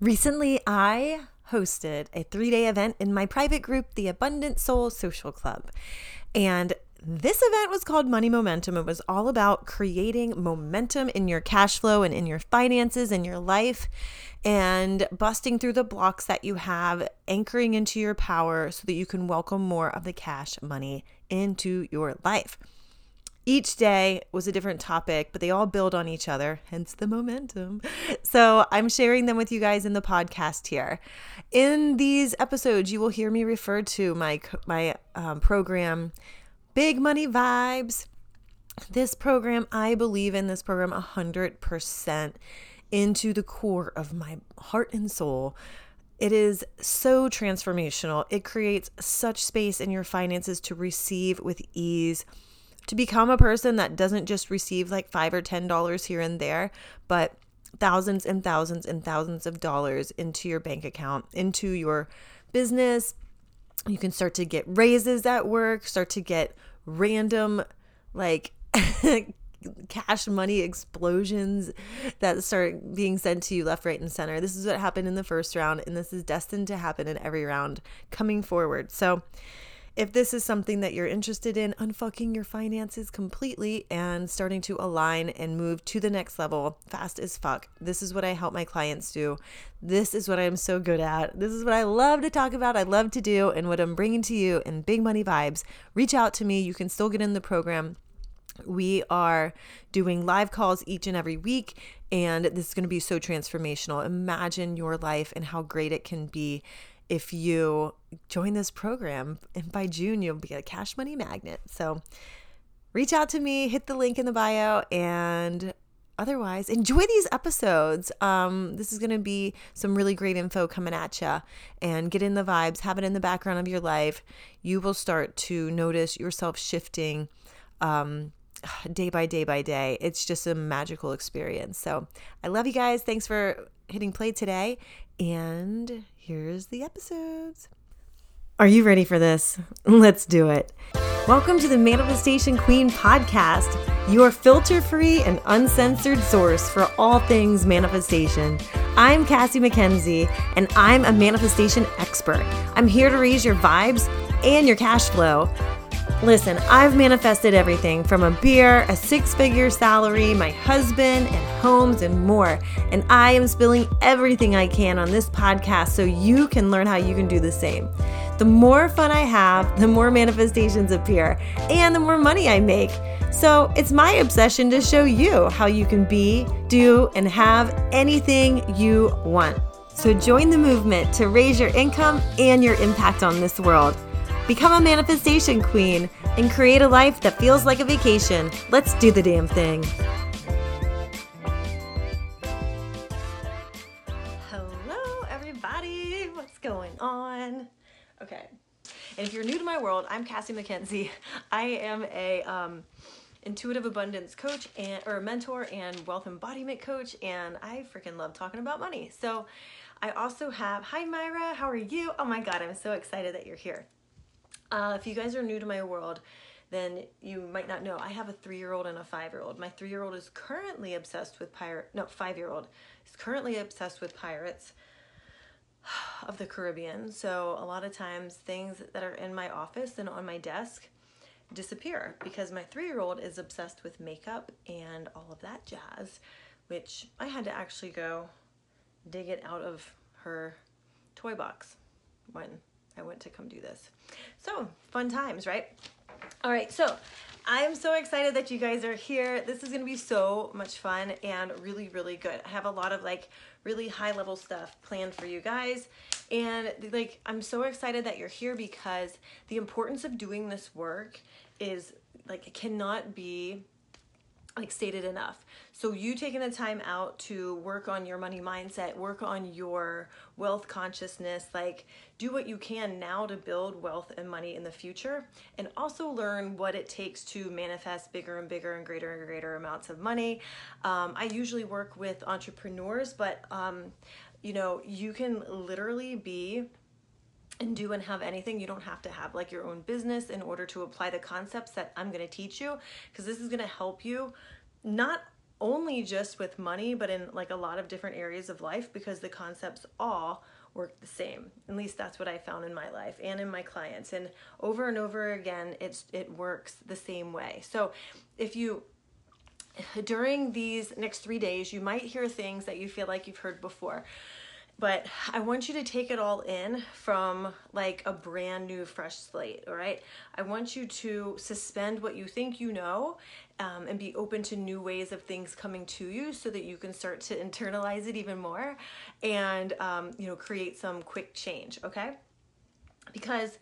Recently, I hosted a three day event in my private group, the Abundant Soul Social Club. And this event was called Money Momentum. It was all about creating momentum in your cash flow and in your finances and your life and busting through the blocks that you have, anchoring into your power so that you can welcome more of the cash money into your life. Each day was a different topic, but they all build on each other, hence the momentum. So I'm sharing them with you guys in the podcast here. In these episodes, you will hear me refer to my my um, program, Big Money Vibes. This program, I believe in this program 100% into the core of my heart and soul. It is so transformational. It creates such space in your finances to receive with ease to become a person that doesn't just receive like five or ten dollars here and there, but thousands and thousands and thousands of dollars into your bank account, into your business. You can start to get raises at work, start to get random like cash money explosions that start being sent to you left, right, and center. This is what happened in the first round, and this is destined to happen in every round coming forward. So, if this is something that you're interested in, unfucking your finances completely and starting to align and move to the next level fast as fuck, this is what I help my clients do. This is what I'm so good at. This is what I love to talk about, I love to do, and what I'm bringing to you in Big Money Vibes. Reach out to me. You can still get in the program. We are doing live calls each and every week, and this is going to be so transformational. Imagine your life and how great it can be if you join this program. And by June, you'll be a cash money magnet. So reach out to me, hit the link in the bio, and otherwise, enjoy these episodes. Um, this is going to be some really great info coming at you. And get in the vibes, have it in the background of your life. You will start to notice yourself shifting. Um, day by day by day. It's just a magical experience. So I love you guys. Thanks for hitting play today. And here's the episodes. Are you ready for this? Let's do it. Welcome to the Manifestation Queen podcast, your filter free and uncensored source for all things manifestation. I'm Cassie MacKenzie, and I'm a manifestation expert. I'm here to raise your vibes and your cash flow Listen, I've manifested everything from a beer, a six figure salary, my husband, and homes, and more. And I am spilling everything I can on this podcast so you can learn how you can do the same. The more fun I have, the more manifestations appear, and the more money I make. So it's my obsession to show you how you can be, do, and have anything you want. So join the movement to raise your income and your impact on this world. Become a manifestation queen and create a life that feels like a vacation. Let's do the damn thing. Hello, everybody. What's going on? Okay. And if you're new to my world, I'm Cassie MacKenzie. I am a um, intuitive abundance coach and or mentor and wealth embodiment coach, and I freaking love talking about money. So I also have hi Myra, how are you? Oh my god, I'm so excited that you're here. Uh, if you guys are new to my world, then you might not know. I have a three year old and a five year old. My three year old is currently obsessed with pirate. No, five year old is currently obsessed with pirates of the Caribbean. So a lot of times things that are in my office and on my desk disappear because my three year old is obsessed with makeup and all of that jazz, which I had to actually go dig it out of her toy box when I went to come do this. So, fun times, right? All right, so I am so excited that you guys are here. This is to be so much fun and really, really good. I have a lot of like really high level stuff planned for you guys. And like, I'm so excited that you're here because the importance of doing this work is like, it cannot be like stated enough. So you taking the time out to work on your money mindset, work on your wealth consciousness, like do what you can now to build wealth and money in the future and also learn what it takes to manifest bigger and bigger and greater and greater amounts of money. Um, I usually work with entrepreneurs, but um, you know, you can literally be and do and have anything. You don't have to have like your own business in order to apply the concepts that I'm going to teach you because this is going to help you not only just with money, but in like a lot of different areas of life because the concepts all work the same. At least that's what I found in my life and in my clients. And over and over again, it's it works the same way. So if you during these next three days, you might hear things that you feel like you've heard before but I want you to take it all in from like a brand new fresh slate, all right? I want you to suspend what you think you know um, and be open to new ways of things coming to you so that you can start to internalize it even more and, um, you know, create some quick change, okay? Because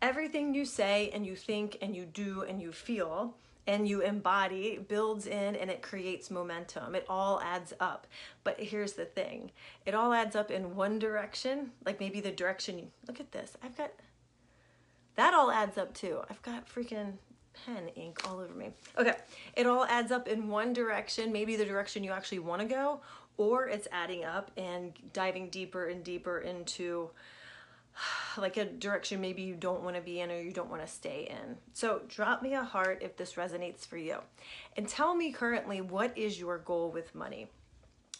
everything you say and you think and you do and you feel and you embody builds in and it creates momentum. It all adds up. But here's the thing it all adds up in one direction, like maybe the direction you look at this. I've got that all adds up too. I've got freaking pen ink all over me. Okay, it all adds up in one direction, maybe the direction you actually want to go, or it's adding up and diving deeper and deeper into like a direction maybe you don't want to be in or you don't want to stay in. So drop me a heart if this resonates for you. And tell me currently what is your goal with money?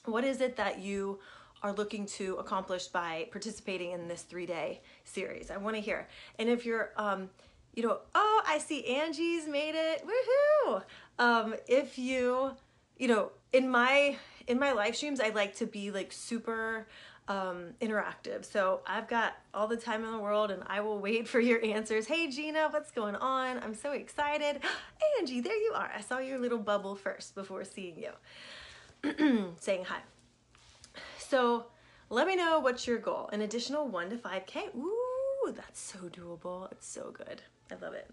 What is it that you are looking to accomplish by participating in this three day series? I want to hear. And if you're, um, you know, oh, I see Angie's made it, woohoo! Um, if you, you know, in my in my live streams, I like to be like super um, interactive. So I've got all the time in the world and I will wait for your answers. Hey Gina, what's going on? I'm so excited. Angie, there you are. I saw your little bubble first before seeing you. Saying hi. So let me know what's your goal. An additional one to 5K. Ooh, that's so doable. It's so good. I love it.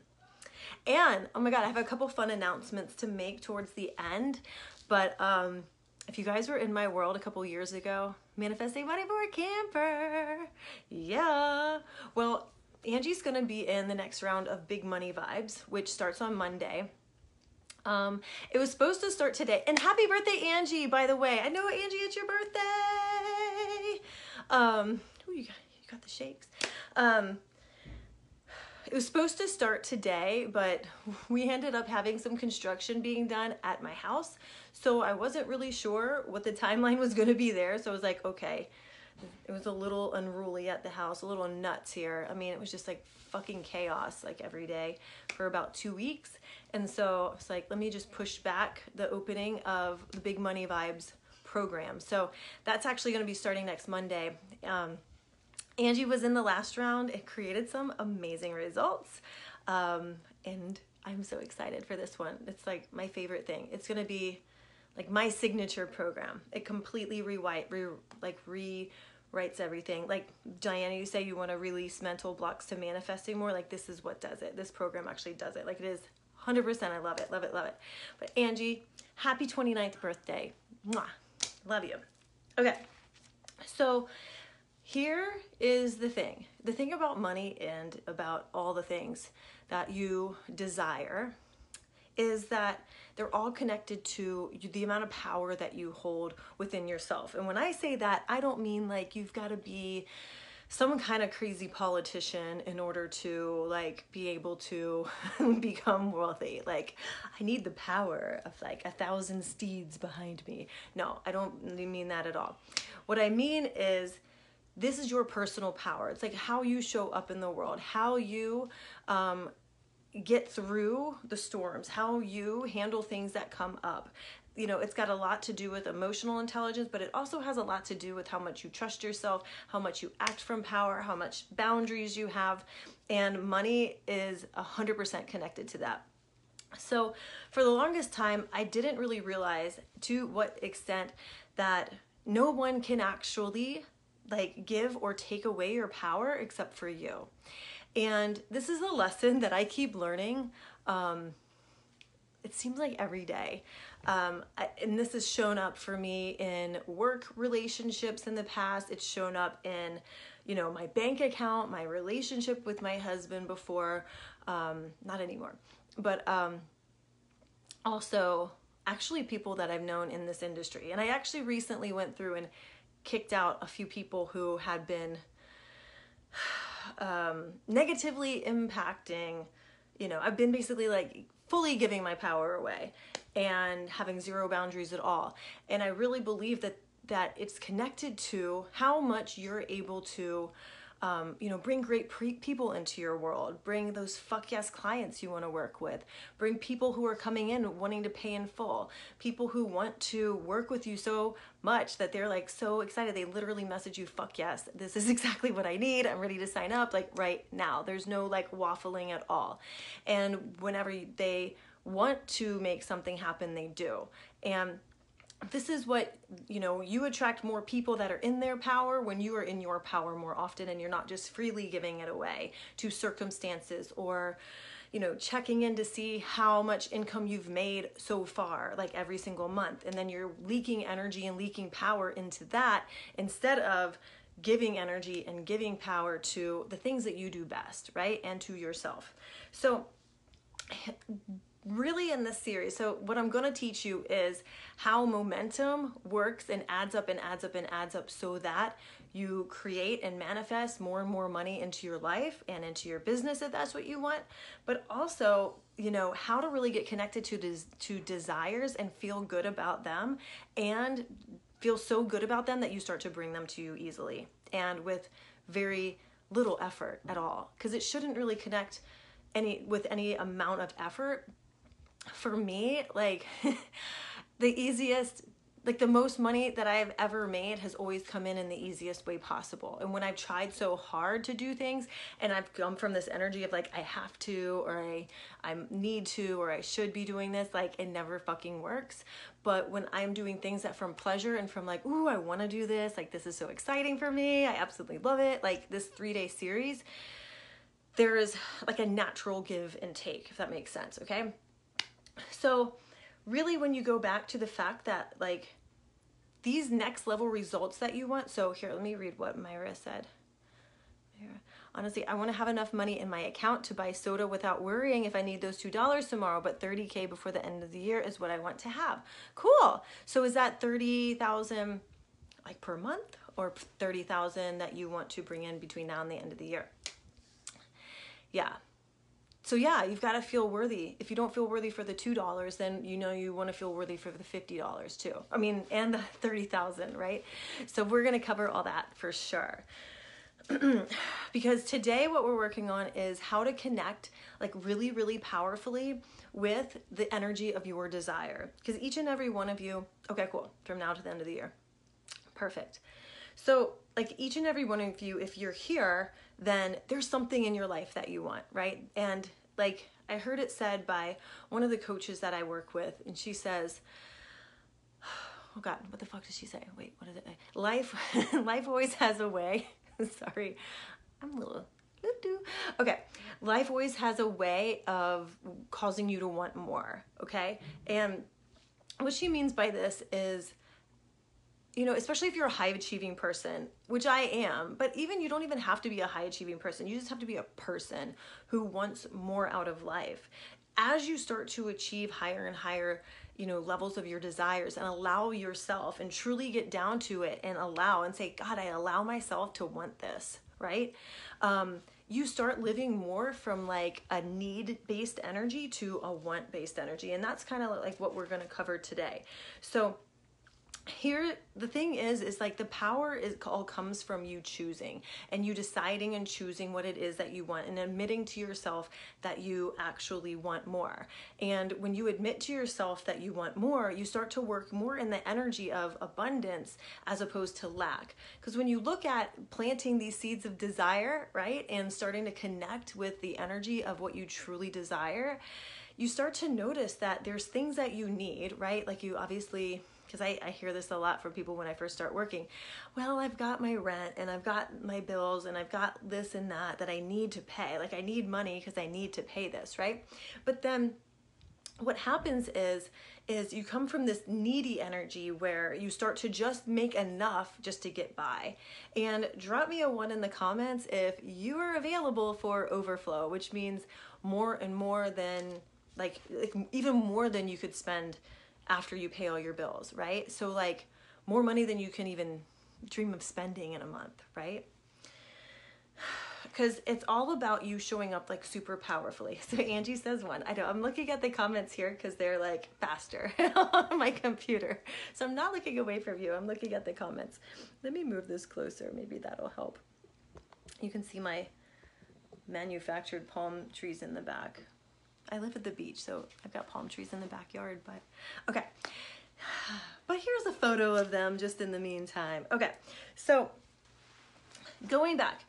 And oh my God, I have a couple fun announcements to make towards the end. But um, if you guys were in my world a couple years ago, manifesting money for a camper. Yeah. Well, Angie's to be in the next round of Big Money Vibes, which starts on Monday. Um, it was supposed to start today. And happy birthday, Angie, by the way. I know, Angie, it's your birthday. Um, ooh, you got, you got the shakes. Um, it was supposed to start today, but we ended up having some construction being done at my house. So I wasn't really sure what the timeline was going to be there. So I was like, okay. It was a little unruly at the house, a little nuts here. I mean, it was just like fucking chaos like every day for about two weeks. And so it's like, let me just push back the opening of the Big Money Vibes program. So that's actually going to be starting next Monday. Um, Angie was in the last round. It created some amazing results. Um, and I'm so excited for this one. It's like my favorite thing. It's going to be like my signature program. It completely rewrite, re, like rewrites everything. Like Diana, you say you want to release mental blocks to manifesting more. Like this is what does it. This program actually does it. Like it is 100%. I love it, love it, love it. But Angie, happy 29th birthday. Mwah. Love you. Okay. So here is the thing. The thing about money and about all the things that you desire is that they're all connected to the amount of power that you hold within yourself. And when I say that, I don't mean like you've got to be some kind of crazy politician in order to like be able to become wealthy like i need the power of like a thousand steeds behind me no i don't mean that at all what i mean is this is your personal power it's like how you show up in the world how you um, get through the storms, how you handle things that come up. You know, it's got a lot to do with emotional intelligence, but it also has a lot to do with how much you trust yourself, how much you act from power, how much boundaries you have, and money is 100% connected to that. So, for the longest time, I didn't really realize to what extent that no one can actually like give or take away your power except for you. And this is a lesson that I keep learning. Um, it seems like every day. Um, and this has shown up for me in work relationships in the past. It's shown up in, you know, my bank account, my relationship with my husband before, um, not anymore, but um, also actually people that I've known in this industry. And I actually recently went through and kicked out a few people who had been um, negatively impacting, you know, I've been basically like fully giving my power away. and having zero boundaries at all. And I really believe that that it's connected to how much you're able to um, you know, bring great pre- people into your world. Bring those fuck yes clients you want to work with. Bring people who are coming in wanting to pay in full. People who want to work with you so much that they're like so excited. They literally message you, fuck yes, this is exactly what I need. I'm ready to sign up like right now. There's no like waffling at all. And whenever they want to make something happen, they do. And this is what you know you attract more people that are in their power when you are in your power more often and you're not just freely giving it away to circumstances or you know checking in to see how much income you've made so far like every single month and then you're leaking energy and leaking power into that instead of giving energy and giving power to the things that you do best right and to yourself so really in this series. So, what I'm going to teach you is how momentum works and adds up and adds up and adds up so that you create and manifest more and more money into your life and into your business if that's what you want, but also, you know, how to really get connected to des- to desires and feel good about them and feel so good about them that you start to bring them to you easily and with very little effort at all. Because it shouldn't really connect any with any amount of effort. For me, like the easiest, like the most money that I've ever made has always come in in the easiest way possible. And when I've tried so hard to do things and I've come from this energy of like I have to or I I need to or I should be doing this, like it never fucking works. But when I'm doing things that from pleasure and from like, ooh, I want to do this, like this is so exciting for me. I absolutely love it. Like this 3-day series, there is like a natural give and take, if that makes sense, okay? So, really, when you go back to the fact that, like, these next level results that you want. So, here, let me read what Myra said. Honestly, I want to have enough money in my account to buy soda without worrying if I need those $2 tomorrow, but 30K before the end of the year is what I want to have. Cool. So, is that 30,000 like per month or 30,000 that you want to bring in between now and the end of the year? Yeah, so yeah, you've got to feel worthy. If you don't feel worthy for the two dollars, then you know you want to feel worthy for the fifty dollars too. I mean, and the thirty thousand, right? So we're gonna cover all that for sure. because today what we're working on is how to connect like really really powerfully with the energy of your desire because each and every one of you okay cool from now to the end of the year perfect so like each and every one of you if you're here then there's something in your life that you want right and like I heard it said by one of the coaches that I work with, and she says, "Oh God, what the fuck does she say? Wait, what is it? Life, life always has a way. Sorry, I'm a little." Okay, life always has a way of causing you to want more. Okay, and what she means by this is you know, especially if you're a high achieving person, which I am, but even you don't even have to be a high achieving person. You just have to be a person who wants more out of life. As you start to achieve higher and higher, you know, levels of your desires and allow yourself and truly get down to it and allow and say, God, I allow myself to want this, right? Um, you start living more from like a need based energy to a want based energy. And that's kind of like what we're going to cover today. So, here the thing is is like the power is all comes from you choosing and you deciding and choosing what it is that you want and admitting to yourself that you actually want more. And when you admit to yourself that you want more you start to work more in the energy of abundance as opposed to lack. Because when you look at planting these seeds of desire right and starting to connect with the energy of what you truly desire you start to notice that there's things that you need right? Like you obviously because I, I hear this a lot from people when I first start working. Well, I've got my rent and I've got my bills and I've got this and that that I need to pay. Like I need money because I need to pay this, right? But then what happens is is you come from this needy energy where you start to just make enough just to get by and drop me a one in the comments if you are available for overflow which means more and more than like, like even more than you could spend after you pay all your bills, right? So, like, more money than you can even dream of spending in a month, right? because it's all about you showing up like super powerfully. So Angie says one. I know I'm looking at the comments here because they're like faster on my computer. So I'm not looking away from you. I'm looking at the comments. Let me move this closer. Maybe that'll help. You can see my manufactured palm trees in the back. I live at the beach, so I've got palm trees in the backyard, but okay. But here's a photo of them just in the meantime. Okay, so going back,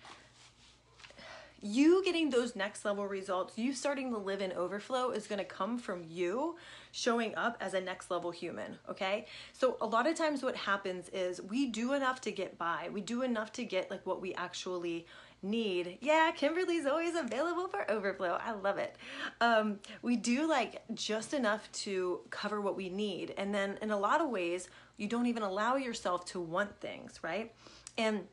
you getting those next level results, you starting to live in overflow is going to come from you showing up as a next level human. Okay. So a lot of times what happens is we do enough to get by. We do enough to get like what we actually need. Yeah, Kimberly's always available for overflow. I love it. Um, we do like just enough to cover what we need. And then in a lot of ways, you don't even allow yourself to want things, right? And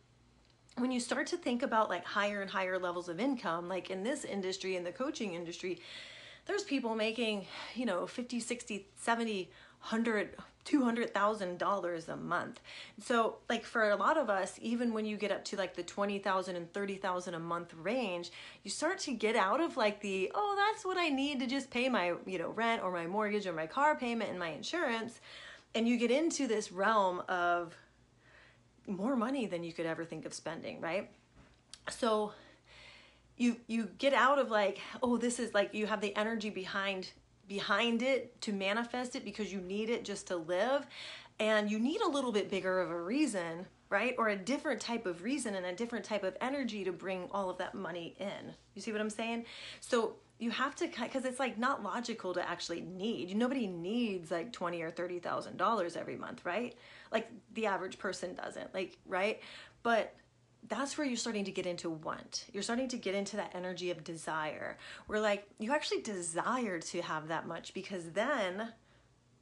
when you start to think about like higher and higher levels of income, like in this industry, in the coaching industry, there's people making, you know, 50, 60, 70, 100, $200,000 a month. So, like for a lot of us, even when you get up to like the 20,000 and 30,000 a month range, you start to get out of like the, oh, that's what I need to just pay my, you know, rent or my mortgage or my car payment and my insurance. And you get into this realm of more money than you could ever think of spending, right? So you you get out of like, oh, this is like you have the energy behind behind it to manifest it because you need it just to live. And you need a little bit bigger of a reason right? Or a different type of reason and a different type of energy to bring all of that money in. You see what i'm saying? So you have to because it's like not logical to actually need. Nobody needs like 20 or 30 thousand dollars every month right? Like the average person doesn't like right? But that's where you're starting to get into want. You're starting to get into that energy of desire. Where like you actually desire to have that much because then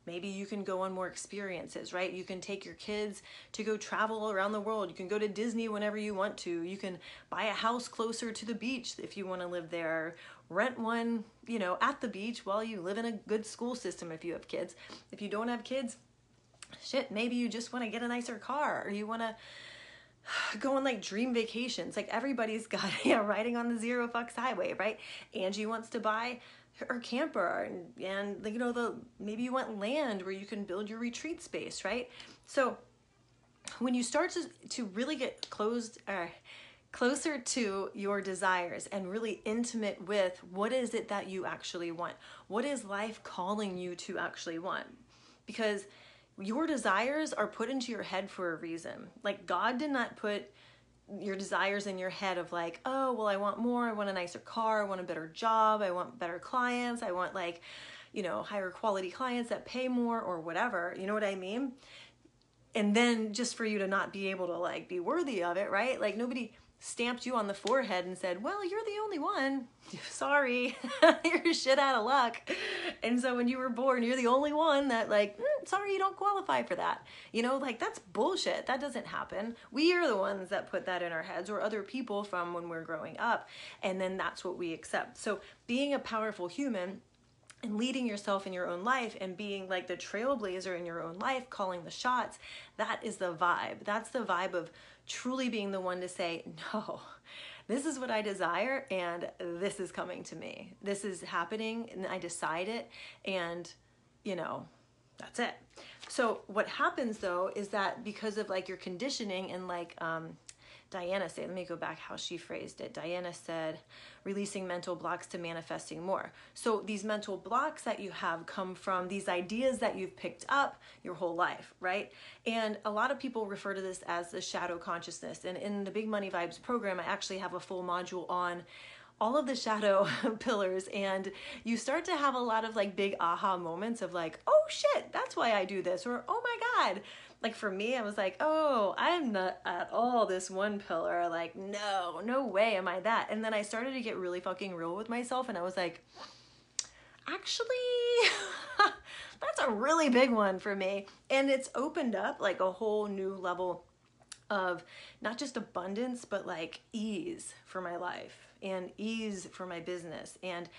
maybe you can go on more experiences, right? You can take your kids to go travel around the world. You can go to Disney whenever you want to. You can buy a house closer to the beach if you want to live there. Rent one, you know, at the beach while you live in a good school system if you have kids. If you don't have kids, shit, maybe you just want to get a nicer car or you want to go on like dream vacations. Like everybody's got yeah, riding on the zero fucks highway, right? Angie wants to buy her camper and, and you know the maybe you want land where you can build your retreat space, right? So when you start to to really get closed uh, closer to your desires and really intimate with what is it that you actually want? What is life calling you to actually want? Because your desires are put into your head for a reason. Like God did not put your desires in your head of like, oh, well, I want more. I want a nicer car. I want a better job. I want better clients. I want like, you know, higher quality clients that pay more or whatever. You know what I mean? And then just for you to not be able to like be worthy of it, right? Like nobody stamped you on the forehead and said, Well, you're the only one. Sorry, you're shit out of luck. And so when you were born, you're the only one that, like, mm, sorry, you don't qualify for that. You know, like, that's bullshit. That doesn't happen. We are the ones that put that in our heads or other people from when we're growing up. And then that's what we accept. So being a powerful human and leading yourself in your own life and being like the trailblazer in your own life, calling the shots, that is the vibe. That's the vibe of truly being the one to say, no, this is what I desire and this is coming to me. This is happening and I decide it and, you know, that's it. So what happens though is that because of like your conditioning and like um, Diana said, let me go back how she phrased it. Diana said, releasing mental blocks to manifesting more. So these mental blocks that you have come from these ideas that you've picked up your whole life, right? And a lot of people refer to this as the shadow consciousness. And in the Big Money Vibes program, I actually have a full module on all of the shadow pillars and you start to have a lot of like big aha moments of like oh shit that's why i do this or oh my god like for me, I was like, oh, I'm not at all this one pillar. Like, no, no way am I that. And then I started to get really fucking real with myself and I was like, actually, that's a really big one for me. And it's opened up like a whole new level of not just abundance, but like ease for my life and ease for my business and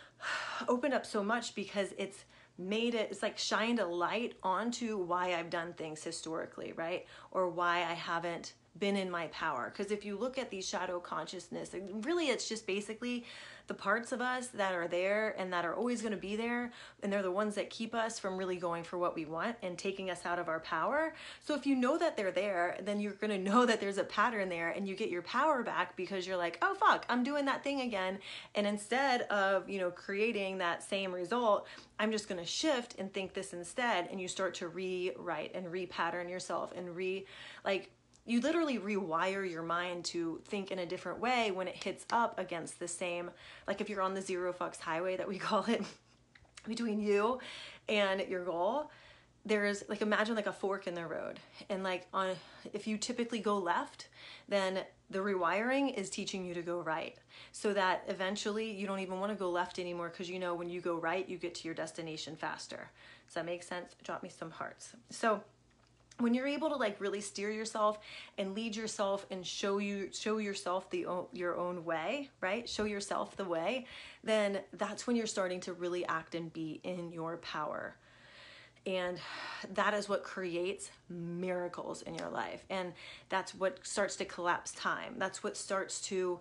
opened up so much because it's made it it's like shined a light onto why I've done things historically, right? Or why I haven't been in my power. Because if you look at these shadow consciousness, really it's just basically the parts of us that are there and that are always going to be there and they're the ones that keep us from really going for what we want and taking us out of our power so if you know that they're there then you're going to know that there's a pattern there and you get your power back because you're like oh fuck i'm doing that thing again and instead of you know creating that same result i'm just going to shift and think this instead and you start to rewrite and repattern yourself and re like you literally rewire your mind to think in a different way when it hits up against the same like if you're on the zero fucks highway that we call it between you and your goal there's like imagine like a fork in the road. And like on if you typically go left then the rewiring is teaching you to go right so that eventually you don't even want to go left anymore because you know when you go right you get to your destination faster. Does that make sense? Drop me some hearts. So when you're able to like really steer yourself and lead yourself and show you show yourself the your own way right? Show yourself the way then that's when you're starting to really act and be in your power. And that is what creates miracles in your life. And that's what starts to collapse time. That's what starts to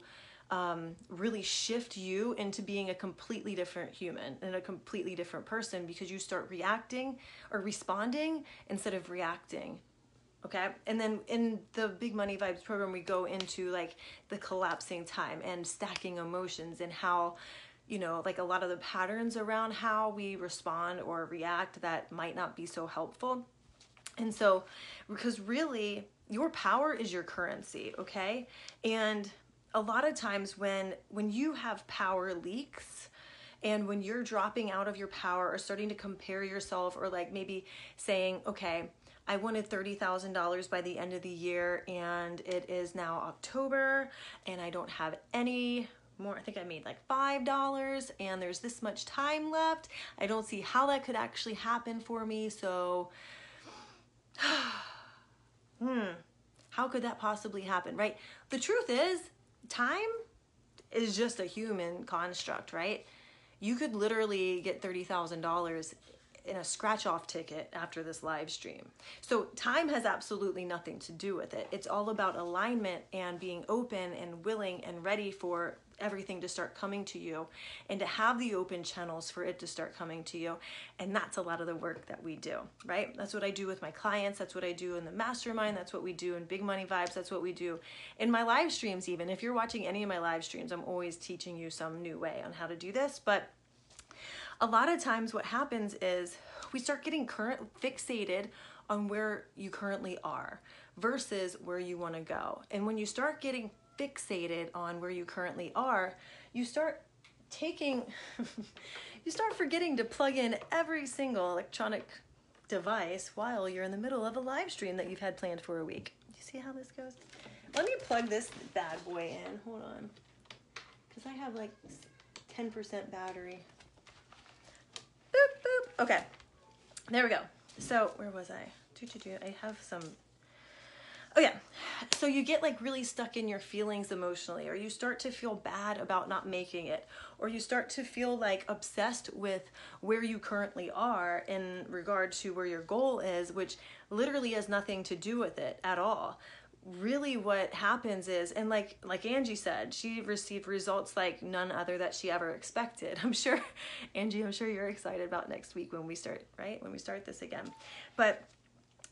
um, really shift you into being a completely different human and a completely different person because you start reacting or responding instead of reacting okay? And then in the big money vibes program we go into like the collapsing time and stacking emotions and how you know like a lot of the patterns around how we respond or react that might not be so helpful. And so because really your power is your currency okay? And a lot of times when when you have power leaks and when you're dropping out of your power or starting to compare yourself or like maybe saying okay I wanted $30,000 by the end of the year and it is now October and I don't have any more. I think I made like $5 and there's this much time left. I don't see how that could actually happen for me. So, hmm, how could that possibly happen, right? The truth is, time is just a human construct, right? You could literally get $30,000 in a scratch off ticket after this live stream. So, time has absolutely nothing to do with it. It's all about alignment and being open and willing and ready for everything to start coming to you and to have the open channels for it to start coming to you. And that's a lot of the work that we do, right? That's what I do with my clients. That's what I do in the mastermind. That's what we do in Big Money Vibes. That's what we do in my live streams, even. If you're watching any of my live streams, I'm always teaching you some new way on how to do this. But a lot of times, what happens is we start getting current fixated on where you currently are versus where you want to go. And when you start getting fixated on where you currently are, you start taking, you start forgetting to plug in every single electronic device while you're in the middle of a live stream that you've had planned for a week. Do you see how this goes? Let me plug this bad boy in. Hold on. Because I have like 10% battery. Boop, boop. Okay. There we go. So, where was I? I have some Oh yeah. So you get like really stuck in your feelings emotionally, or you start to feel bad about not making it, or you start to feel like obsessed with where you currently are in regard to where your goal is, which literally has nothing to do with it at all. Really what happens is and like like Angie said, she received results like none other that she ever expected. I'm sure Angie, I'm sure you're excited about next week when we start, right? When we start this again. But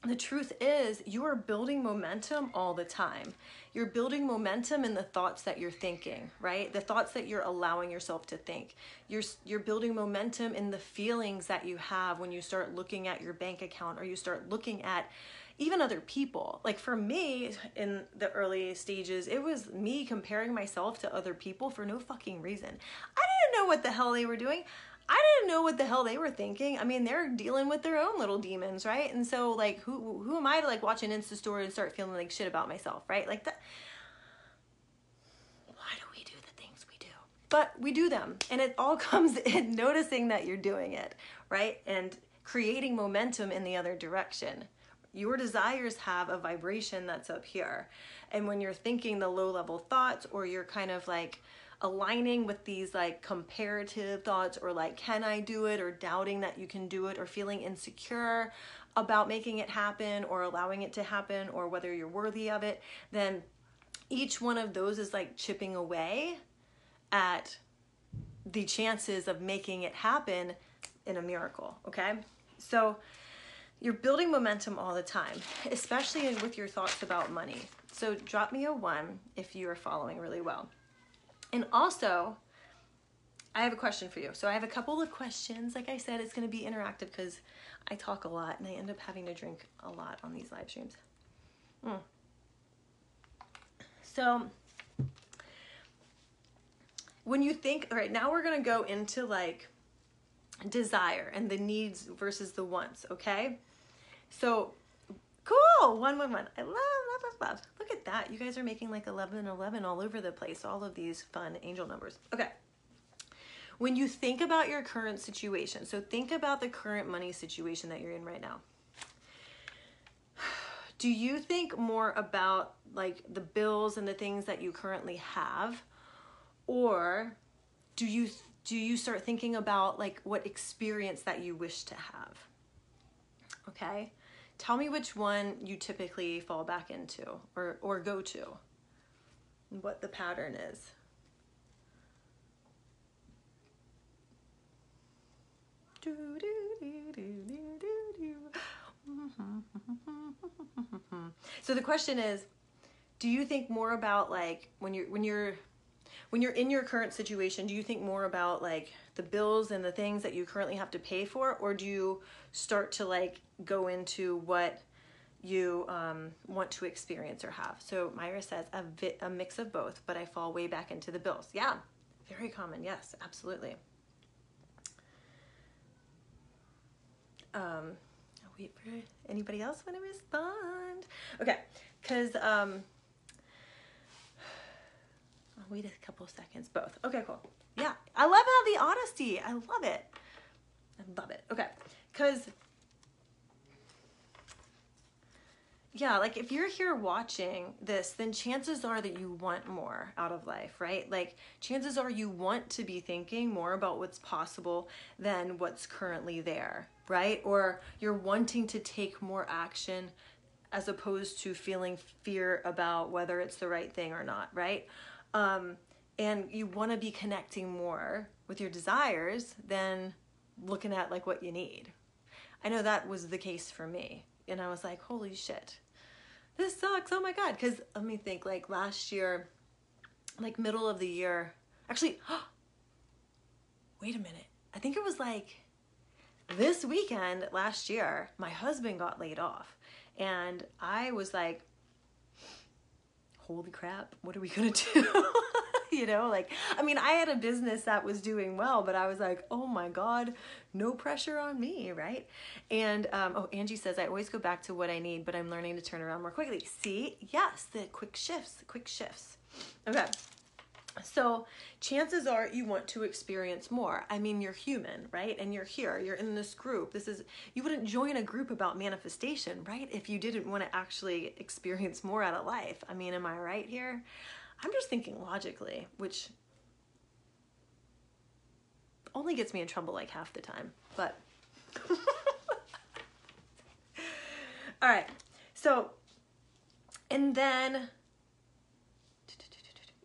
the truth is you are building momentum all the time. You're building momentum in the thoughts that you're thinking right? The thoughts that you're allowing yourself to think. You're you're building momentum in the feelings that you have when you start looking at your bank account or you start looking at even other people. Like for me in the early stages it was me comparing myself to other people for no fucking reason. I didn't know what the hell they were doing I didn't know what the hell they were thinking. I mean, they're dealing with their own little demons, right? And so, like, who who am I to like watch an Insta story and start feeling like shit about myself, right? Like that. Why do we do the things we do? But we do them, and it all comes in noticing that you're doing it, right? And creating momentum in the other direction. Your desires have a vibration that's up here. And when you're thinking the low level thoughts, or you're kind of like aligning with these like comparative thoughts or like can I do it or doubting that you can do it or feeling insecure about making it happen or allowing it to happen or whether you're worthy of it, then each one of those is like chipping away at the chances of making it happen in a miracle, okay? So you're building momentum all the time, especially with your thoughts about money. So drop me a one if you are following really well. And also, I have a question for you. So I have a couple of questions. Like I said, it's going to be interactive because I talk a lot and I end up having to drink a lot on these live streams. Mm. So when you think, all right, now we're going to go into like desire and the needs versus the wants, okay? So cool, one, one, one. I love, love, love, love. Look at that. You guys are making like 11, 11 all over the place. All of these fun angel numbers. Okay when you think about your current situation, so think about the current money situation that you're in right now. Do you think more about like the bills and the things that you currently have or do you do you start thinking about like what experience that you wish to have? Okay? Tell me which one you typically fall back into or or go to. What the pattern is. So the question is, do you think more about like when you're when you're when you're in your current situation, do you think more about like the bills and the things that you currently have to pay for, or do you start to like go into what you um, want to experience or have? So Myra says a, vi- a mix of both, but I fall way back into the bills. Yeah, very common. Yes, absolutely. Um, I'll wait for anybody else want to respond. Okay, because um, wait a couple seconds. Both. Okay, cool. Yeah, I love how the honesty. I love it. I love it. Okay, because yeah, like if you're here watching this, then chances are that you want more out of life, right? Like chances are you want to be thinking more about what's possible than what's currently there, right? Or you're wanting to take more action as opposed to feeling fear about whether it's the right thing or not, right? Um, and you want to be connecting more with your desires than looking at like what you need. I know that was the case for me. And I was like, holy shit, this sucks. Oh my God. Because let me think, like last year, like middle of the year, actually, wait a minute. I think it was like this weekend last year, my husband got laid off. And I was like, holy crap, what are we to do? you know, like, I mean, I had a business that was doing well, but I was like, oh my God, no pressure on me, right? And, um, oh, Angie says, I always go back to what I need, but I'm learning to turn around more quickly. See, yes, the quick shifts, quick shifts. Okay. So chances are you want to experience more. I mean, you're human, right? And you're here, you're in this group. This is, you wouldn't join a group about manifestation, right? If you didn't want to actually experience more out of life. I mean, am I right here? I'm just thinking logically, which only gets me in trouble like half the time, but. All right. So, and then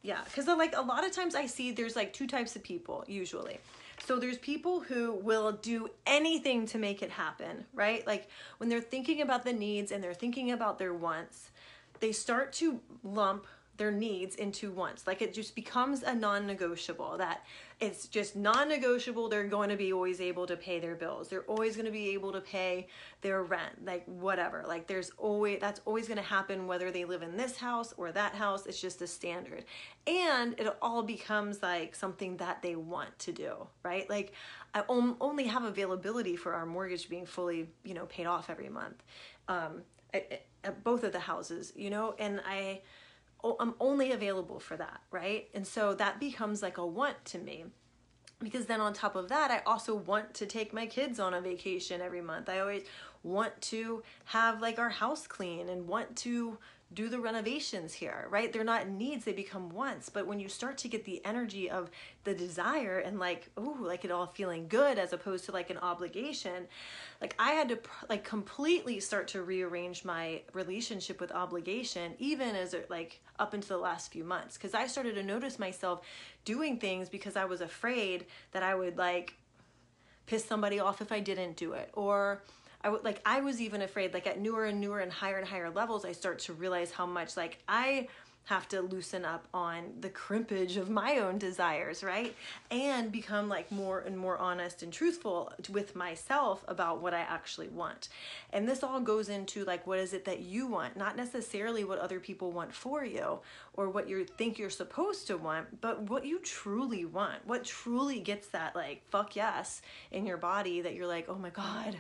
yeah, because like a lot of times I see there's like two types of people usually. So there's people who will do anything to make it happen, right? Like when they're thinking about the needs and they're thinking about their wants, they start to lump their needs into wants. Like it just becomes a non negotiable that it's just non negotiable. They're going to be always able to pay their bills. They're always going to be able to pay their rent, like whatever. Like there's always, that's always going to happen whether they live in this house or that house. It's just a standard. And it all becomes like something that they want to do, right? Like I only have availability for our mortgage being fully, you know, paid off every month. Um, at, at both of the houses, you know, and I, I'm only available for that, right? And so that becomes like a want to me. Because then on top of that, I also want to take my kids on a vacation every month. I always want to have like our house clean and want to do the renovations here, right? They're not needs, they become wants. But when you start to get the energy of the desire and like, oh, like it all feeling good as opposed to like an obligation, like I had to like completely start to rearrange my relationship with obligation, even as it like up into the last few months. Cause I started to notice myself doing things because I was afraid that I would like piss somebody off if I didn't do it or I like I was even afraid like at newer and newer and higher and higher levels I start to realize how much like I have to loosen up on the crimpage of my own desires, right? And become like more and more honest and truthful with myself about what I actually want. And this all goes into like what is it that you want, not necessarily what other people want for you or what you think you're supposed to want, but what you truly want. What truly gets that like fuck yes in your body that you're like, "Oh my god,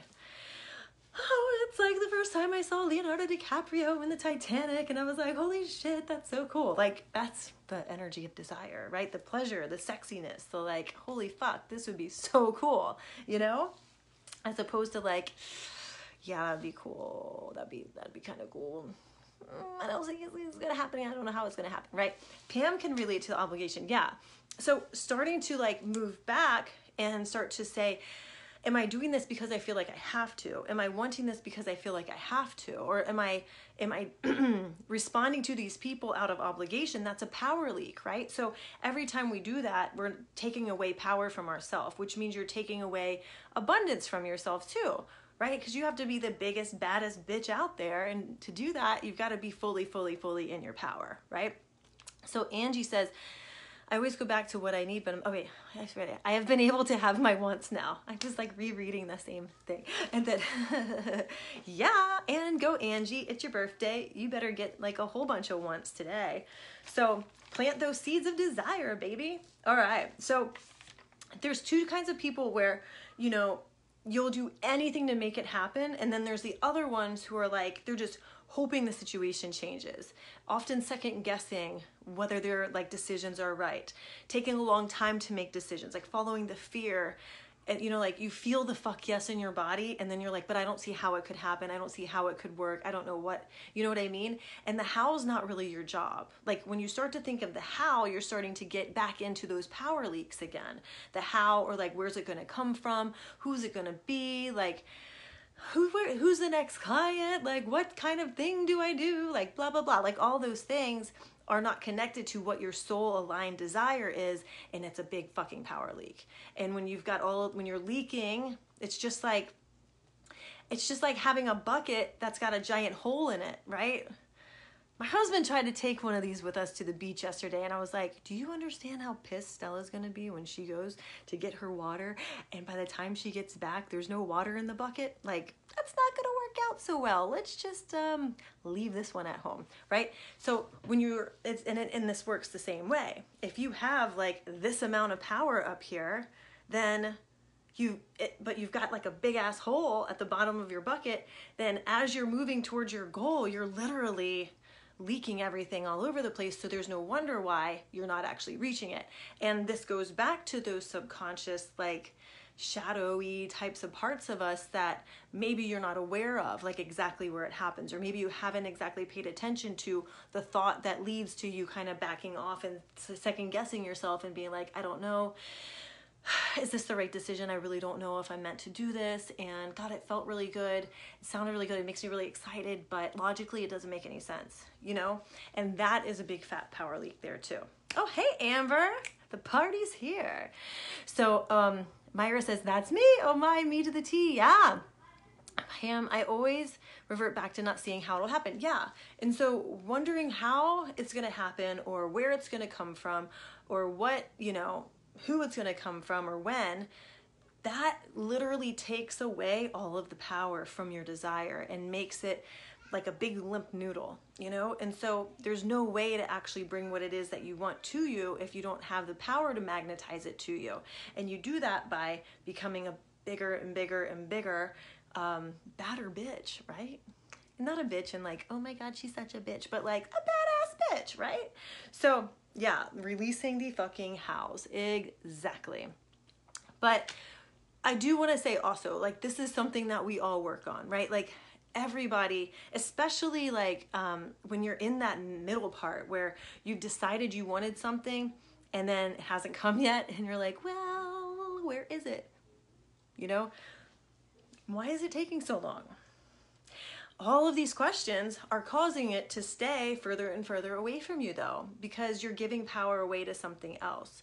oh, it's like the first time I saw Leonardo DiCaprio in the Titanic, and I was like, holy shit, that's so cool. Like, that's the energy of desire, right? The pleasure, the sexiness, the like, holy fuck, this would be so cool, you know? As opposed to like, yeah, that'd be cool. That'd be that'd be kind of cool. Mm, I don't think it's gonna happen. I don't know how it's gonna happen, right? Pam can relate to the obligation. Yeah. So starting to like move back and start to say, am I doing this because I feel like I have to? Am I wanting this because I feel like I have to? Or am I am I responding to these people out of obligation? That's a power leak, right? So every time we do that, we're taking away power from ourselves, which means you're taking away abundance from yourself too. Right? Because you have to be the biggest, baddest bitch out there. And to do that, you've got to be fully, fully, fully in your power, right? So Angie says, I always go back to what I need, but I'm, oh wait, I. I have been able to have my wants now. I'm just like rereading the same thing. And then, yeah, and go Angie, it's your birthday. You better get like a whole bunch of wants today. So plant those seeds of desire, baby. All right. So there's two kinds of people where, you know, you'll do anything to make it happen. And then there's the other ones who are like, they're just hoping the situation changes, often second guessing whether their like decisions are right, taking a long time to make decisions, like following the fear. And you know, like you feel the fuck yes in your body, and then you're like, but I don't see how it could happen. I don't see how it could work. I don't know what, you know what I mean? And the how's not really your job. Like when you start to think of the how, you're starting to get back into those power leaks again. The how, or like, where's it gonna come from? Who's it gonna be? Like, who who's the next client? Like what kind of thing do i do? Like blah blah blah. Like all those things are not connected to what your soul aligned desire is and it's a big fucking power leak. And when you've got all when you're leaking it's just like it's just like having a bucket that's got a giant hole in it right my husband tried to take one of these with us to the beach yesterday, and I was like, Do you understand how pissed Stella's gonna be when she goes to get her water? And by the time she gets back, there's no water in the bucket? Like, that's not gonna work out so well. Let's just um, leave this one at home, right? So when you're, it's, and, it, and this works the same way. If you have like this amount of power up here, then you it, but you've got like a big ass hole at the bottom of your bucket then as you're moving towards your goal you're literally leaking everything all over the place. So there's no wonder why you're not actually reaching it. And this goes back to those subconscious, like, shadowy types of parts of us that maybe you're not aware of, like exactly where it happens, or maybe you haven't exactly paid attention to the thought that leads to you kind of backing off and second guessing yourself and being like, I don't know is this the right decision? I really don't know if I'm meant to do this. And God, it felt really good. It sounded really good. It makes me really excited, but logically, it doesn't make any sense, you know? And that is a big fat power leak there, too. Oh, hey, Amber, the party's here. So, um, Myra says, That's me. Oh, my, me to the T. Yeah. Pam, I always revert back to not seeing how it'll happen. Yeah. And so wondering how it's going to happen or where it's going to come from or what, you know, who it's going to come from or when, that literally takes away all of the power from your desire and makes it like a big limp noodle, you know? And so there's no way to actually bring what it is that you want to you if you don't have the power to magnetize it to you. And you do that by becoming a bigger and bigger and bigger, um, badder bitch, right? not a bitch and like, oh my God, she's such a bitch, but like a badass bitch, right? So yeah, releasing the fucking house. Exactly. But I do want to say also, like, this is something that we all work on, right? Like, everybody, especially like um, when you're in that middle part where you've decided you wanted something and then it hasn't come yet, and you're like, well, where is it? You know, why is it taking so long? All of these questions are causing it to stay further and further away from you, though, because you're giving power away to something else.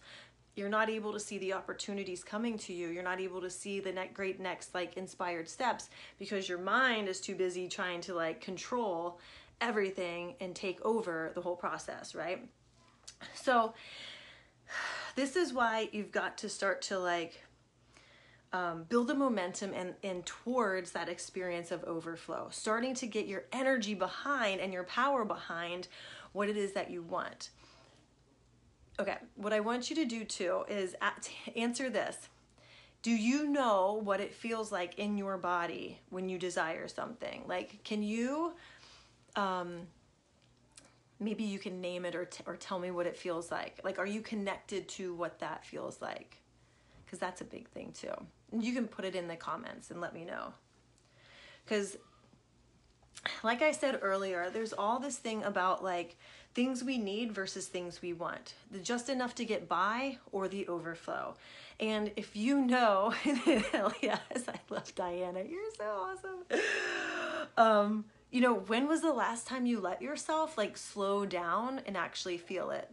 You're not able to see the opportunities coming to you. You're not able to see the great next like inspired steps because your mind is too busy trying to like control everything and take over the whole process, right? So, this is why you've got to start to like um, build a momentum and, and towards that experience of overflow, starting to get your energy behind and your power behind what it is that you want. Okay, what I want you to do too is answer this. Do you know what it feels like in your body when you desire something? Like, can you, um, maybe you can name it or, t- or tell me what it feels like? Like, are you connected to what that feels like? Because that's a big thing too you can put it in the comments and let me know. Because, like I said earlier, there's all this thing about like things we need versus things we want. The just enough to get by or the overflow. And if you know, hell yes, I love Diana. You're so awesome. Um, you know, when was the last time you let yourself like slow down and actually feel it?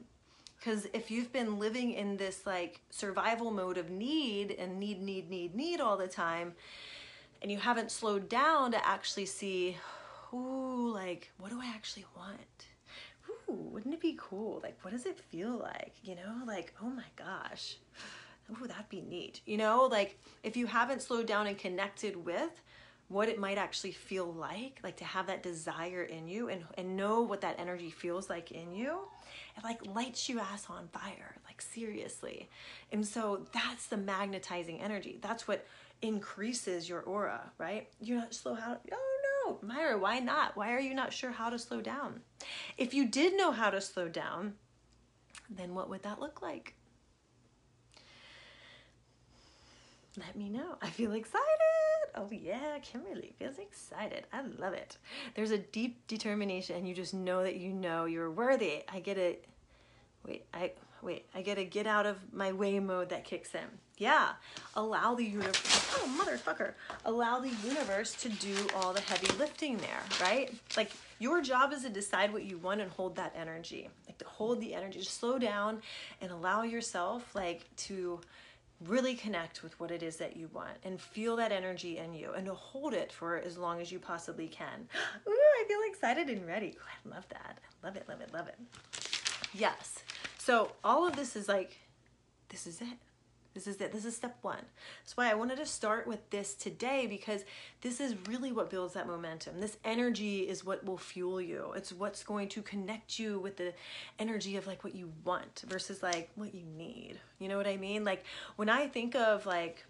Because if you've been living in this like survival mode of need and need, need, need, need all the time, and you haven't slowed down to actually see, ooh, like, what do I actually want? Ooh, wouldn't it be cool? Like, what does it feel like? You know, like, oh my gosh, ooh, that'd be neat. You know, like, if you haven't slowed down and connected with what it might actually feel like, like to have that desire in you and, and know what that energy feels like in you, it like lights you ass on fire, like seriously. And so that's the magnetizing energy. That's what increases your aura, right? You're not slow how, oh no, Myra, why not? Why are you not sure how to slow down? If you did know how to slow down, then what would that look like? Let me know. I feel excited. Oh, yeah, Kimberly feels excited. I love it. There's a deep determination, and you just know that you know you're worthy. I get it. Wait, I wait. I get a get out of my way mode that kicks in. Yeah, allow the universe. Oh, motherfucker! Allow the universe to do all the heavy lifting there, right? Like your job is to decide what you want and hold that energy. Like to hold the energy, just slow down and allow yourself, like to really connect with what it is that you want and feel that energy in you and to hold it for as long as you possibly can. Ooh, I feel excited and ready. Ooh, I love that. I love it, love it, love it. Yes. So all of this is like, this is it. This is it. This is step one. That's why I wanted to start with this today because this is really what builds that momentum. This energy is what will fuel you. It's what's going to connect you with the energy of like what you want versus like what you need. You know what I mean? Like when I think of like,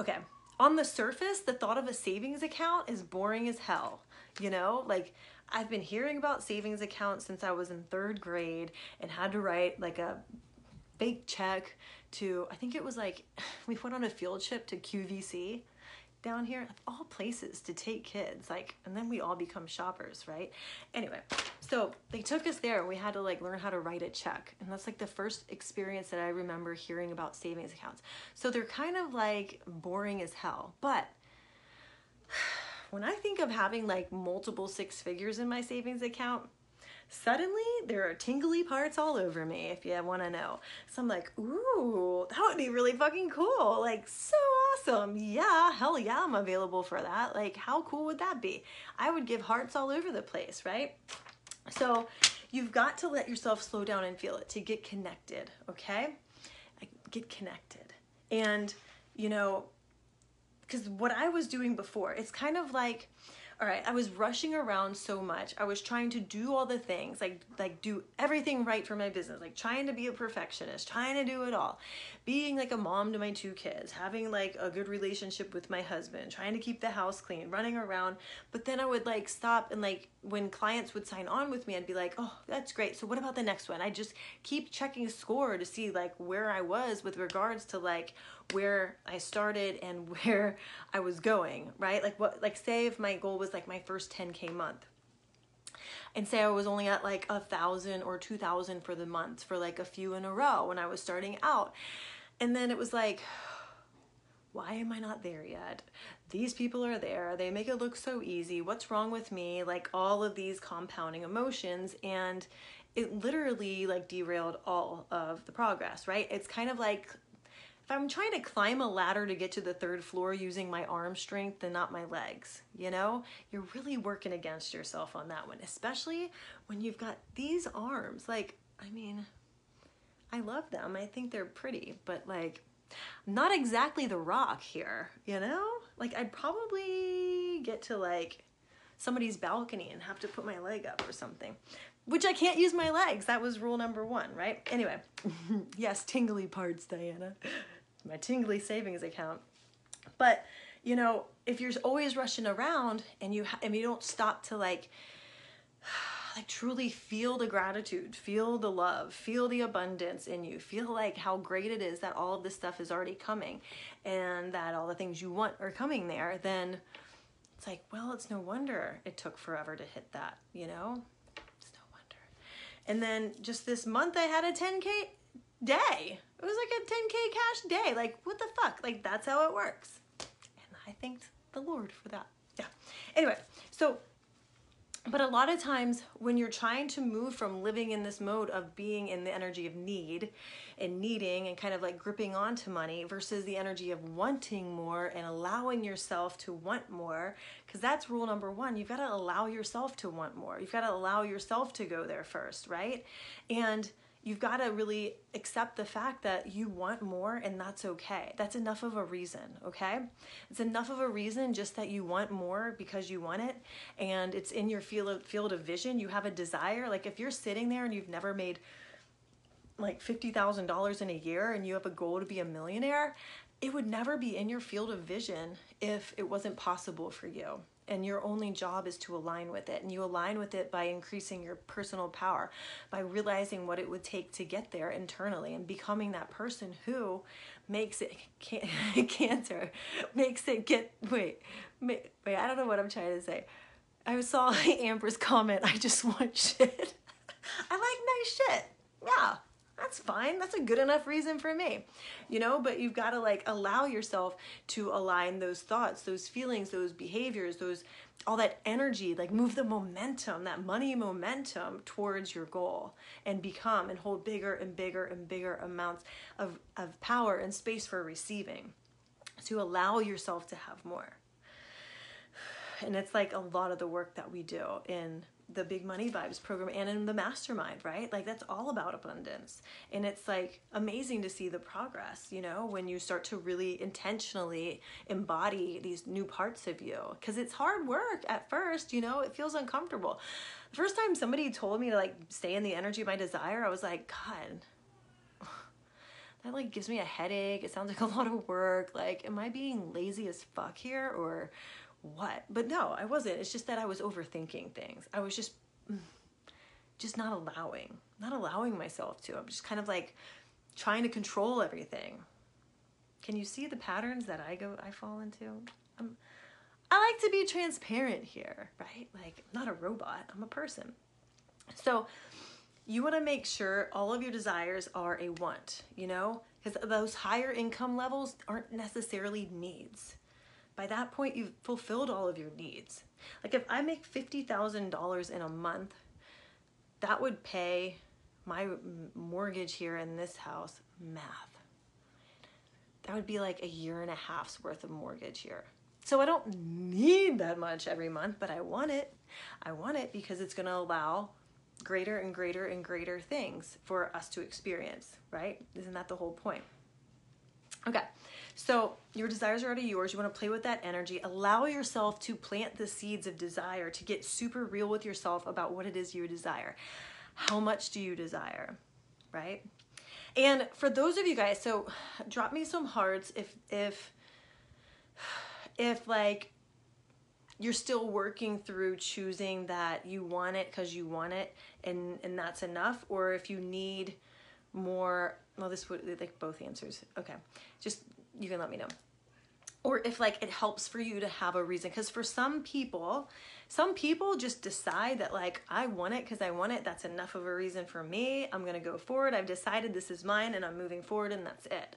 okay, on the surface, the thought of a savings account is boring as hell. You know, like I've been hearing about savings accounts since I was in third grade and had to write like a fake check to I think it was like we went on a field trip to QVC down here all places to take kids like and then we all become shoppers right? Anyway so they took us there. We had to like learn how to write a check and that's like the first experience that i remember hearing about savings accounts. So they're kind of like boring as hell but when i think of having like multiple six figures in my savings account suddenly there are tingly parts all over me if you want to know. So I'm like, ooh, that would be really fucking cool. Like, so awesome. Yeah, hell yeah, I'm available for that. Like, how cool would that be? I would give hearts all over the place, right? So you've got to let yourself slow down and feel it to get connected, okay? Get connected. And, you know, because what I was doing before, it's kind of like, all right i was rushing around so much. I was trying to do all the things like like do everything right for my business like trying to be a perfectionist trying to do it all. Being like a mom to my two kids having like a good relationship with my husband trying to keep the house clean running around. But then i would like stop and like when clients would sign on with me i'd be like oh that's great. So what about the next one? I just keep checking score to see like where i was with regards to like where I started and where I was going, right? Like what like say if my goal was like my first 10k month. And say I was only at like a thousand or two thousand for the months for like a few in a row when I was starting out. And then it was like, why am I not there yet? These people are there. They make it look so easy. What's wrong with me? Like all of these compounding emotions and it literally like derailed all of the progress, right? It's kind of like if I'm trying to climb a ladder to get to the third floor using my arm strength and not my legs, you know, you're really working against yourself on that one, especially when you've got these arms. Like, I mean, I love them. I think they're pretty, but like, not exactly the rock here, you know? Like, I'd probably get to like somebody's balcony and have to put my leg up or something which I can't use my legs. That was rule number one, right? Anyway, yes, tingly parts, Diana. My tingly savings account. But, you know, if you're always rushing around and you and you don't stop to like like truly feel the gratitude, feel the love, feel the abundance in you, feel like how great it is that all of this stuff is already coming and that all the things you want are coming there, then it's like, well, it's no wonder it took forever to hit that, you know? It's no wonder. And then just this month, I had a 10K day. It was like a 10K cash day. Like, what the fuck? Like, that's how it works. And I thanked the Lord for that. Yeah. Anyway, so but a lot of times when you're trying to move from living in this mode of being in the energy of need and needing and kind of like gripping onto money versus the energy of wanting more and allowing yourself to want more, because that's rule number one. You've got to allow yourself to want more. You've got to allow yourself to go there first, right? And you've got to really accept the fact that you want more and that's okay. That's enough of a reason, okay? It's enough of a reason just that you want more because you want it and it's in your field of, field of vision. You have a desire. Like if you're sitting there and you've never made like $50,000 in a year and you have a goal to be a millionaire, it would never be in your field of vision if it wasn't possible for you and your only job is to align with it and you align with it by increasing your personal power by realizing what it would take to get there internally and becoming that person who makes it can- cancer makes it get wait wait i don't know what i'm trying to say. I saw amber's comment i just want shit. I like nice shit. Yeah that's fine. That's a good enough reason for me. You know, but you've got to like allow yourself to align those thoughts, those feelings, those behaviors, those all that energy, like move the momentum, that money momentum towards your goal and become and hold bigger and bigger and bigger amounts of, of power and space for receiving to allow yourself to have more. And it's like a lot of the work that we do in the big money vibes program and in the mastermind right? Like that's all about abundance. And it's like amazing to see the progress you know when you start to really intentionally embody these new parts of you. Because it's hard work at first you know? It feels uncomfortable. The first time somebody told me to like stay in the energy of my desire i was like god that like gives me a headache. It sounds like a lot of work. Like am i being lazy as fuck here or what? But no, I wasn't. It's just that I was overthinking things. I was just mm, just not allowing, not allowing myself to. I'm just kind of like trying to control everything. Can you see the patterns that I go I fall into? I'm I like to be transparent here, right? Like I'm not a robot, I'm a person. So you want to make sure all of your desires are a want, you know? Because those higher income levels aren't necessarily needs by that point you've fulfilled all of your needs. Like if I make $50,000 in a month, that would pay my mortgage here in this house math. That would be like a year and a half's worth of mortgage here. So I don't need that much every month, but I want it. I want it because it's going to allow greater and greater and greater things for us to experience, right? Isn't that the whole point? Okay. So your desires are already yours. You want to play with that energy. Allow yourself to plant the seeds of desire, to get super real with yourself about what it is you desire. How much do you desire? Right? And for those of you guys, so drop me some hearts if if if like you're still working through choosing that you want it because you want it and and that's enough or if you need more well this would like both answers okay just you can let me know. Or if like it helps for you to have a reason. Because for some people some people just decide that like i want it because i want it. That's enough of a reason for me. I'm to go forward. I've decided this is mine and i'm moving forward and that's it.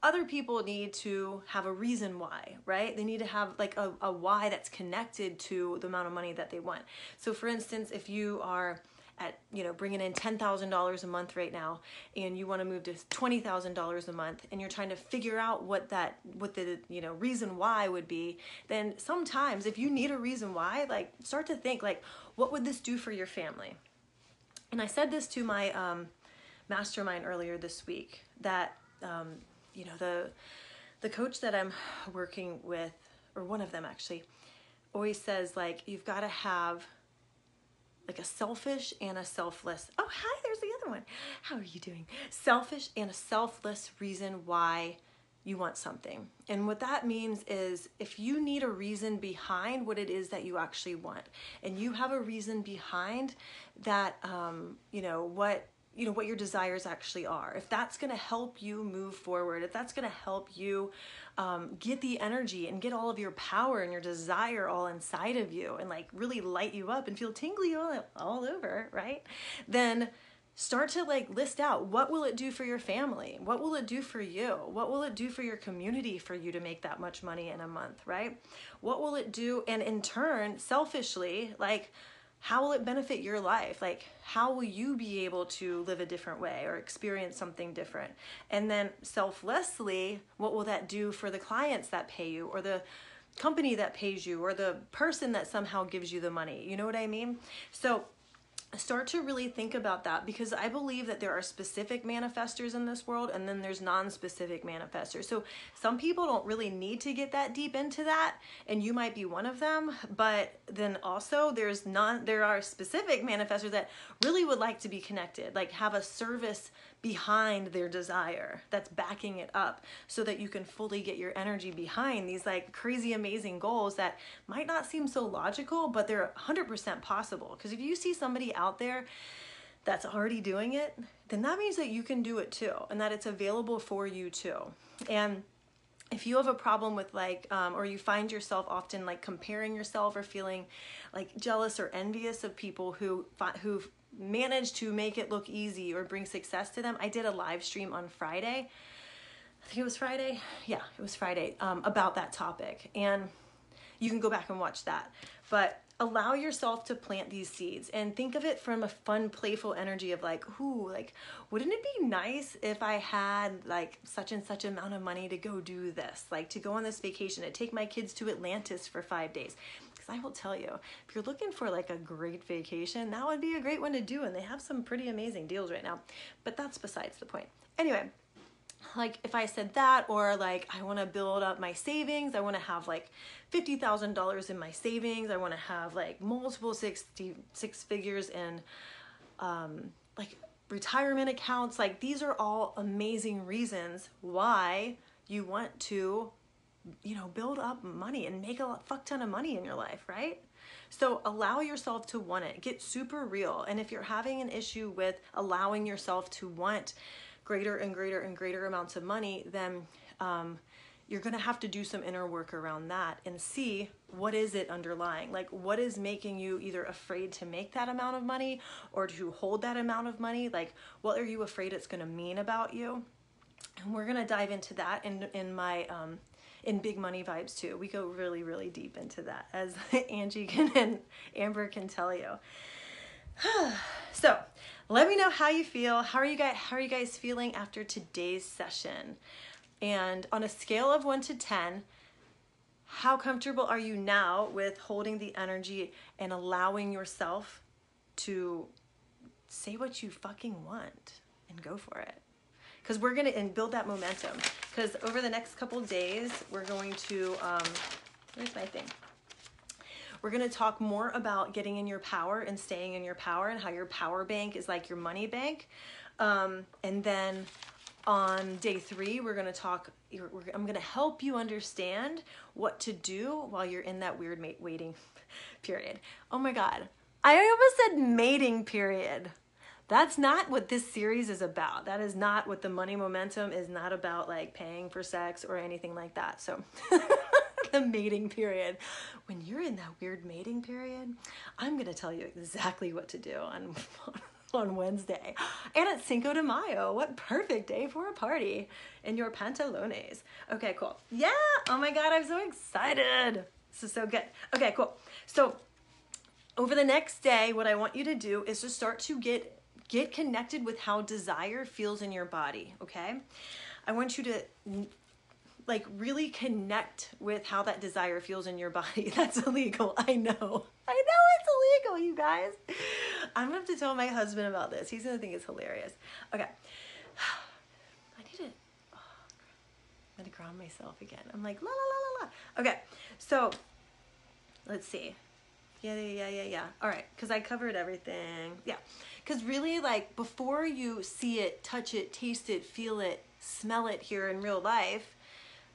Other people need to have a reason why right? They need to have like a, a why that's connected to the amount of money that they want. So for instance if you are at you know bringing in $10,000 a month right now and you want to move to $20,000 a month and you're trying to figure out what that what the you know reason why would be then sometimes if you need a reason why like start to think like what would this do for your family? And I said this to my um, mastermind earlier this week that um, you know the the coach that I'm working with or one of them actually always says like you've got to have like a selfish and a selfless. Oh, hi, there's the other one. How are you doing? Selfish and a selfless reason why you want something. And what that means is if you need a reason behind what it is that you actually want, and you have a reason behind that, um, you know, what you know what your desires actually are. If that's going to help you move forward if that's going to help you um, get the energy and get all of your power and your desire all inside of you and like really light you up and feel tingly all, all over right? Then start to like list out what will it do for your family? What will it do for you? What will it do for your community for you to make that much money in a month right? What will it do? And in turn selfishly like how will it benefit your life? Like, how will you be able to live a different way or experience something different? And then, selflessly, what will that do for the clients that pay you or the company that pays you or the person that somehow gives you the money? You know what I mean? So, start to really think about that because I believe that there are specific manifestors in this world and then there's non-specific manifestors. So some people don't really need to get that deep into that and you might be one of them, but then also there's non there are specific manifestors that really would like to be connected, like have a service behind their desire that's backing it up so that you can fully get your energy behind these like crazy amazing goals that might not seem so logical but they're 100% possible. Because if you see somebody out there that's already doing it then that means that you can do it too and that it's available for you too. And if you have a problem with like um, or you find yourself often like comparing yourself or feeling like jealous or envious of people who who manage to make it look easy or bring success to them. I did a live stream on Friday. I think it was Friday. Yeah, it was Friday um, about that topic. And you can go back and watch that. But allow yourself to plant these seeds and think of it from a fun, playful energy of like, ooh, like, wouldn't it be nice if I had like such and such amount of money to go do this, like to go on this vacation, to take my kids to Atlantis for five days? I will tell you, if you're looking for like a great vacation, that would be a great one to do. And they have some pretty amazing deals right now. But that's besides the point. Anyway, like if I said that, or like I want to build up my savings, I want to have like fifty thousand dollars in my savings. I want to have like multiple six six figures in um, like retirement accounts. Like these are all amazing reasons why you want to you know, build up money and make a fuck ton of money in your life, right? So allow yourself to want it. Get super real. And if you're having an issue with allowing yourself to want greater and greater and greater amounts of money, then um, you're going to have to do some inner work around that and see what is it underlying like what is making you either afraid to make that amount of money or to hold that amount of money like what are you afraid it's going to mean about you and we're going to dive into that in in my um, in big money vibes too. We go really, really deep into that, as Angie can and Amber can tell you. so, let me know how you feel. How are you guys? How are you guys feeling after today's session? And on a scale of one to ten, how comfortable are you now with holding the energy and allowing yourself to say what you fucking want and go for it? Because we're gonna and build that momentum. Because over the next couple days, we're going to um, where's my thing? We're going to talk more about getting in your power and staying in your power and how your power bank is like your money bank. Um, and then on day three, we're going to talk. I'm going to help you understand what to do while you're in that weird waiting period. Oh my God. I almost said mating period That's not what this series is about. That is not what the money momentum is not about like paying for sex or anything like that. So the mating period. When you're in that weird mating period, I'm going to tell you exactly what to do on on Wednesday. And it's Cinco de Mayo. What perfect day for a party in your pantalones. Okay, cool. Yeah. Oh my god, I'm so excited. This is so good. Okay, cool. So over the next day, what I want you to do is to start to get get connected with how desire feels in your body, okay? I want you to like really connect with how that desire feels in your body. That's illegal. I know. I know it's illegal, you guys. I'm gonna have to tell my husband about this. He's gonna think it's hilarious. Okay. I need to. Oh, I'm gonna ground myself again. I'm like la la la la la. Okay. So let's see. Yeah, yeah, yeah, yeah. All right, because I covered everything. Yeah, because really, like, before you see it, touch it, taste it, feel it, smell it here in real life,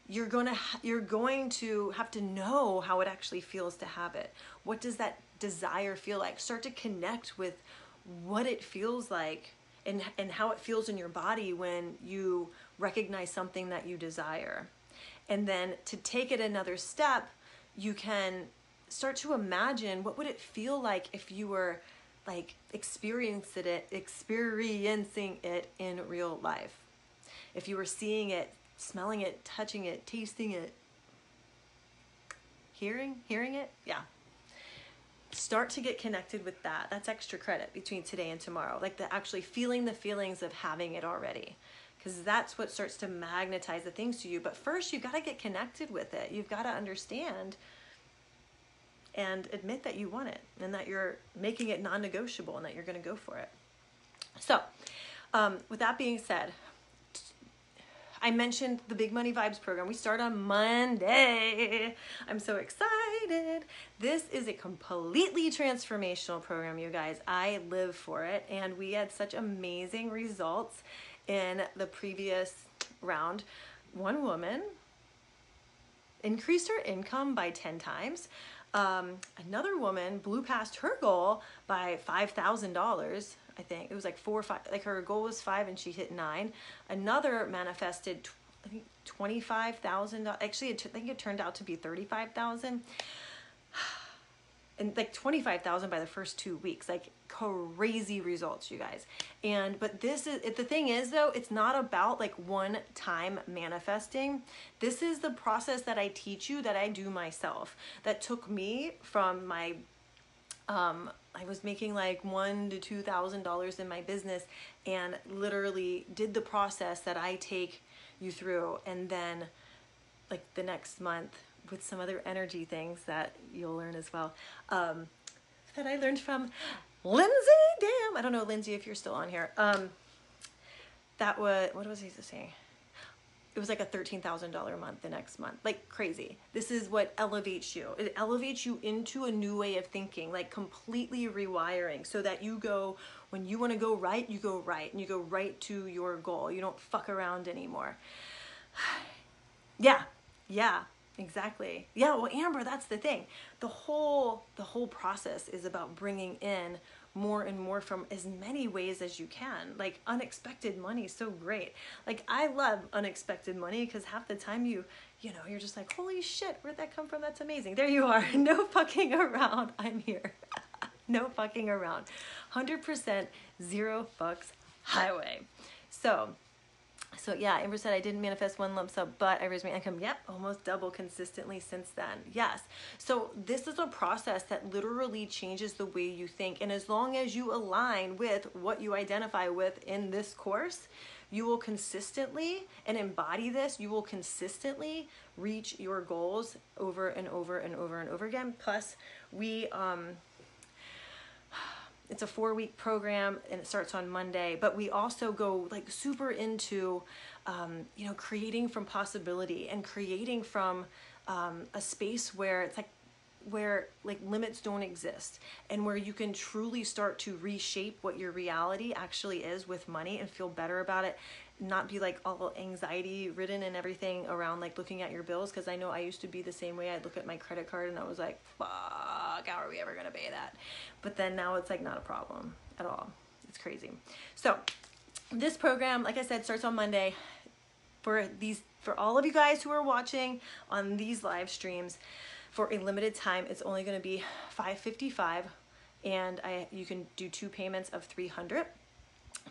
you're going to you're going to have to know how it actually feels to have it. What does that desire feel like? Start to connect with what it feels like and and how it feels in your body when you recognize something that you desire. And then to take it another step, you can start to imagine what would it feel like if you were like experiencing it experiencing it in real life? If you were seeing it smelling it touching it tasting it? Hearing hearing it? Yeah. Start to get connected with that. That's extra credit between today and tomorrow like the actually feeling the feelings of having it already. Because that's what starts to magnetize the things to you. But first you've got to get connected with it. You've got to understand and admit that you want it and that you're making it non negotiable and that you're going to go for it. So, um, with that being said, I mentioned the Big Money Vibes program. We start on Monday. I'm so excited. This is a completely transformational program, you guys. I live for it, and we had such amazing results in the previous round. One woman increased her income by 10 times. Um, another woman blew past her goal by $5,000. I think it was like four or five, like her goal was five and she hit nine. Another manifested, I think $25,000. Actually, I think it turned out to be 35,000 and like 25,000 by the first two weeks. Like crazy results, you guys. And but this is the thing is though, it's not about like one time manifesting. This is the process that I teach you that I do myself. That took me from my um I was making like one to two thousand dollars in my business and literally did the process that I take you through and then like the next month with some other energy things that you'll learn as well um, that I learned from Lindsay. Damn, I don't know, Lindsay, if you're still on here. Um, that was what was he saying? It was like a thirteen thousand dollar month the next month, like crazy. This is what elevates you. It elevates you into a new way of thinking, like completely rewiring, so that you go when you want to go right, you go right, and you go right to your goal. You don't fuck around anymore. yeah, yeah. Exactly. Yeah, well Amber, that's the thing. The whole the whole process is about bringing in more and more from as many ways as you can. Like unexpected money is so great. Like I love unexpected money because half the time you you know, you're just like, "Holy shit, where'd that come from? That's amazing." There you are. No fucking around. I'm here. no fucking around. 100% zero fucks highway. So, so yeah, Amber said I didn't manifest one lump sum, but I raised my income. Yep, almost double consistently since then. Yes. So this is a process that literally changes the way you think. And as long as you align with what you identify with in this course, you will consistently and embody this, you will consistently reach your goals over and over and over and over again. Plus, we um it's a four week program and it starts on Monday, but we also go like super into, um, you know, creating from possibility and creating from um, a space where it's like where like limits don't exist and where you can truly start to reshape what your reality actually is with money and feel better about it not be like all anxiety ridden and everything around like looking at your bills because I know I used to be the same way. I'd look at my credit card and I was like, fuck, how are we ever gonna pay that? But then now it's like not a problem at all. It's crazy. So, this program, like I said, starts on Monday. For these, for all of you guys who are watching on these live streams, for a limited time, it's only to be 555 and I you can do two payments of 300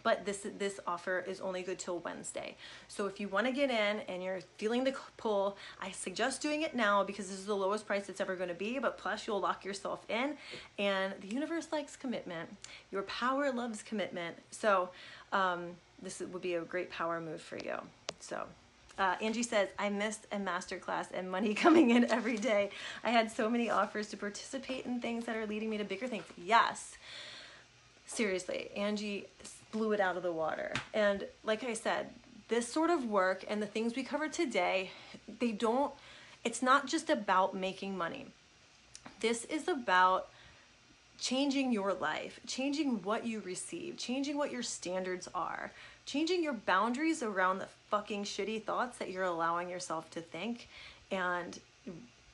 but this this offer is only good till Wednesday. So if you want to get in and you're feeling the pull, I suggest doing it now because this is the lowest price it's ever going to be. But plus, you'll lock yourself in, and the universe likes commitment. Your power loves commitment. So um, this would be a great power move for you. So uh, Angie says, I missed a masterclass and money coming in every day. I had so many offers to participate in things that are leading me to bigger things. Yes. Seriously, Angie blew it out of the water. And like I said, this sort of work and the things we covered today, they don't, it's not just about making money. This is about changing your life, changing what you receive, changing what your standards are, changing your boundaries around the fucking shitty thoughts that you're allowing yourself to think and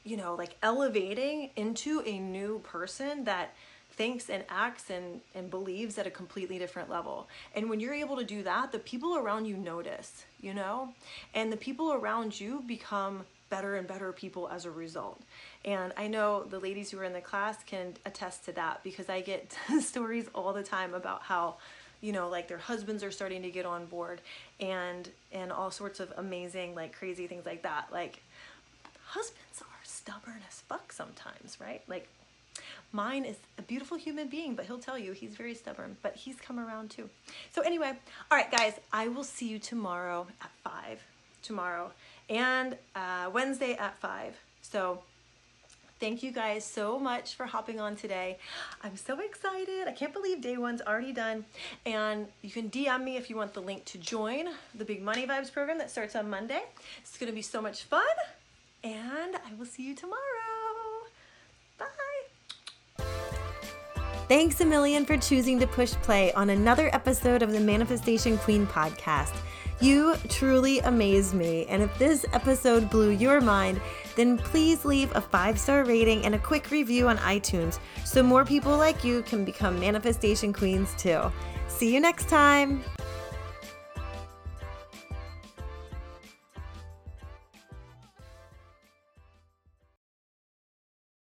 you know like elevating into a new person that thinks and acts and and believes at a completely different level. And when you're able to do that the people around you notice you know? And the people around you become better and better people as a result. And i know the ladies who are in the class can attest to that because i get stories all the time about how you know like their husbands are starting to get on board and and all sorts of amazing like crazy things like that. Like husbands are stubborn as fuck sometimes right? Like mine is a beautiful human being but he'll tell you he's very stubborn but he's come around too so anyway all right guys i will see you tomorrow at five tomorrow and uh, wednesday at five so Thank you guys so much for hopping on today. I'm so excited. I can't believe day one's already done. And you can DM me if you want the link to join the Big Money Vibes program that starts on Monday. It's to be so much fun. And I will see you tomorrow. Thanks a million for choosing to push play on another episode of the Manifestation Queen podcast. You truly amaze me. And if this episode blew your mind, then please leave a five star rating and a quick review on iTunes so more people like you can become manifestation queens too. See you next time.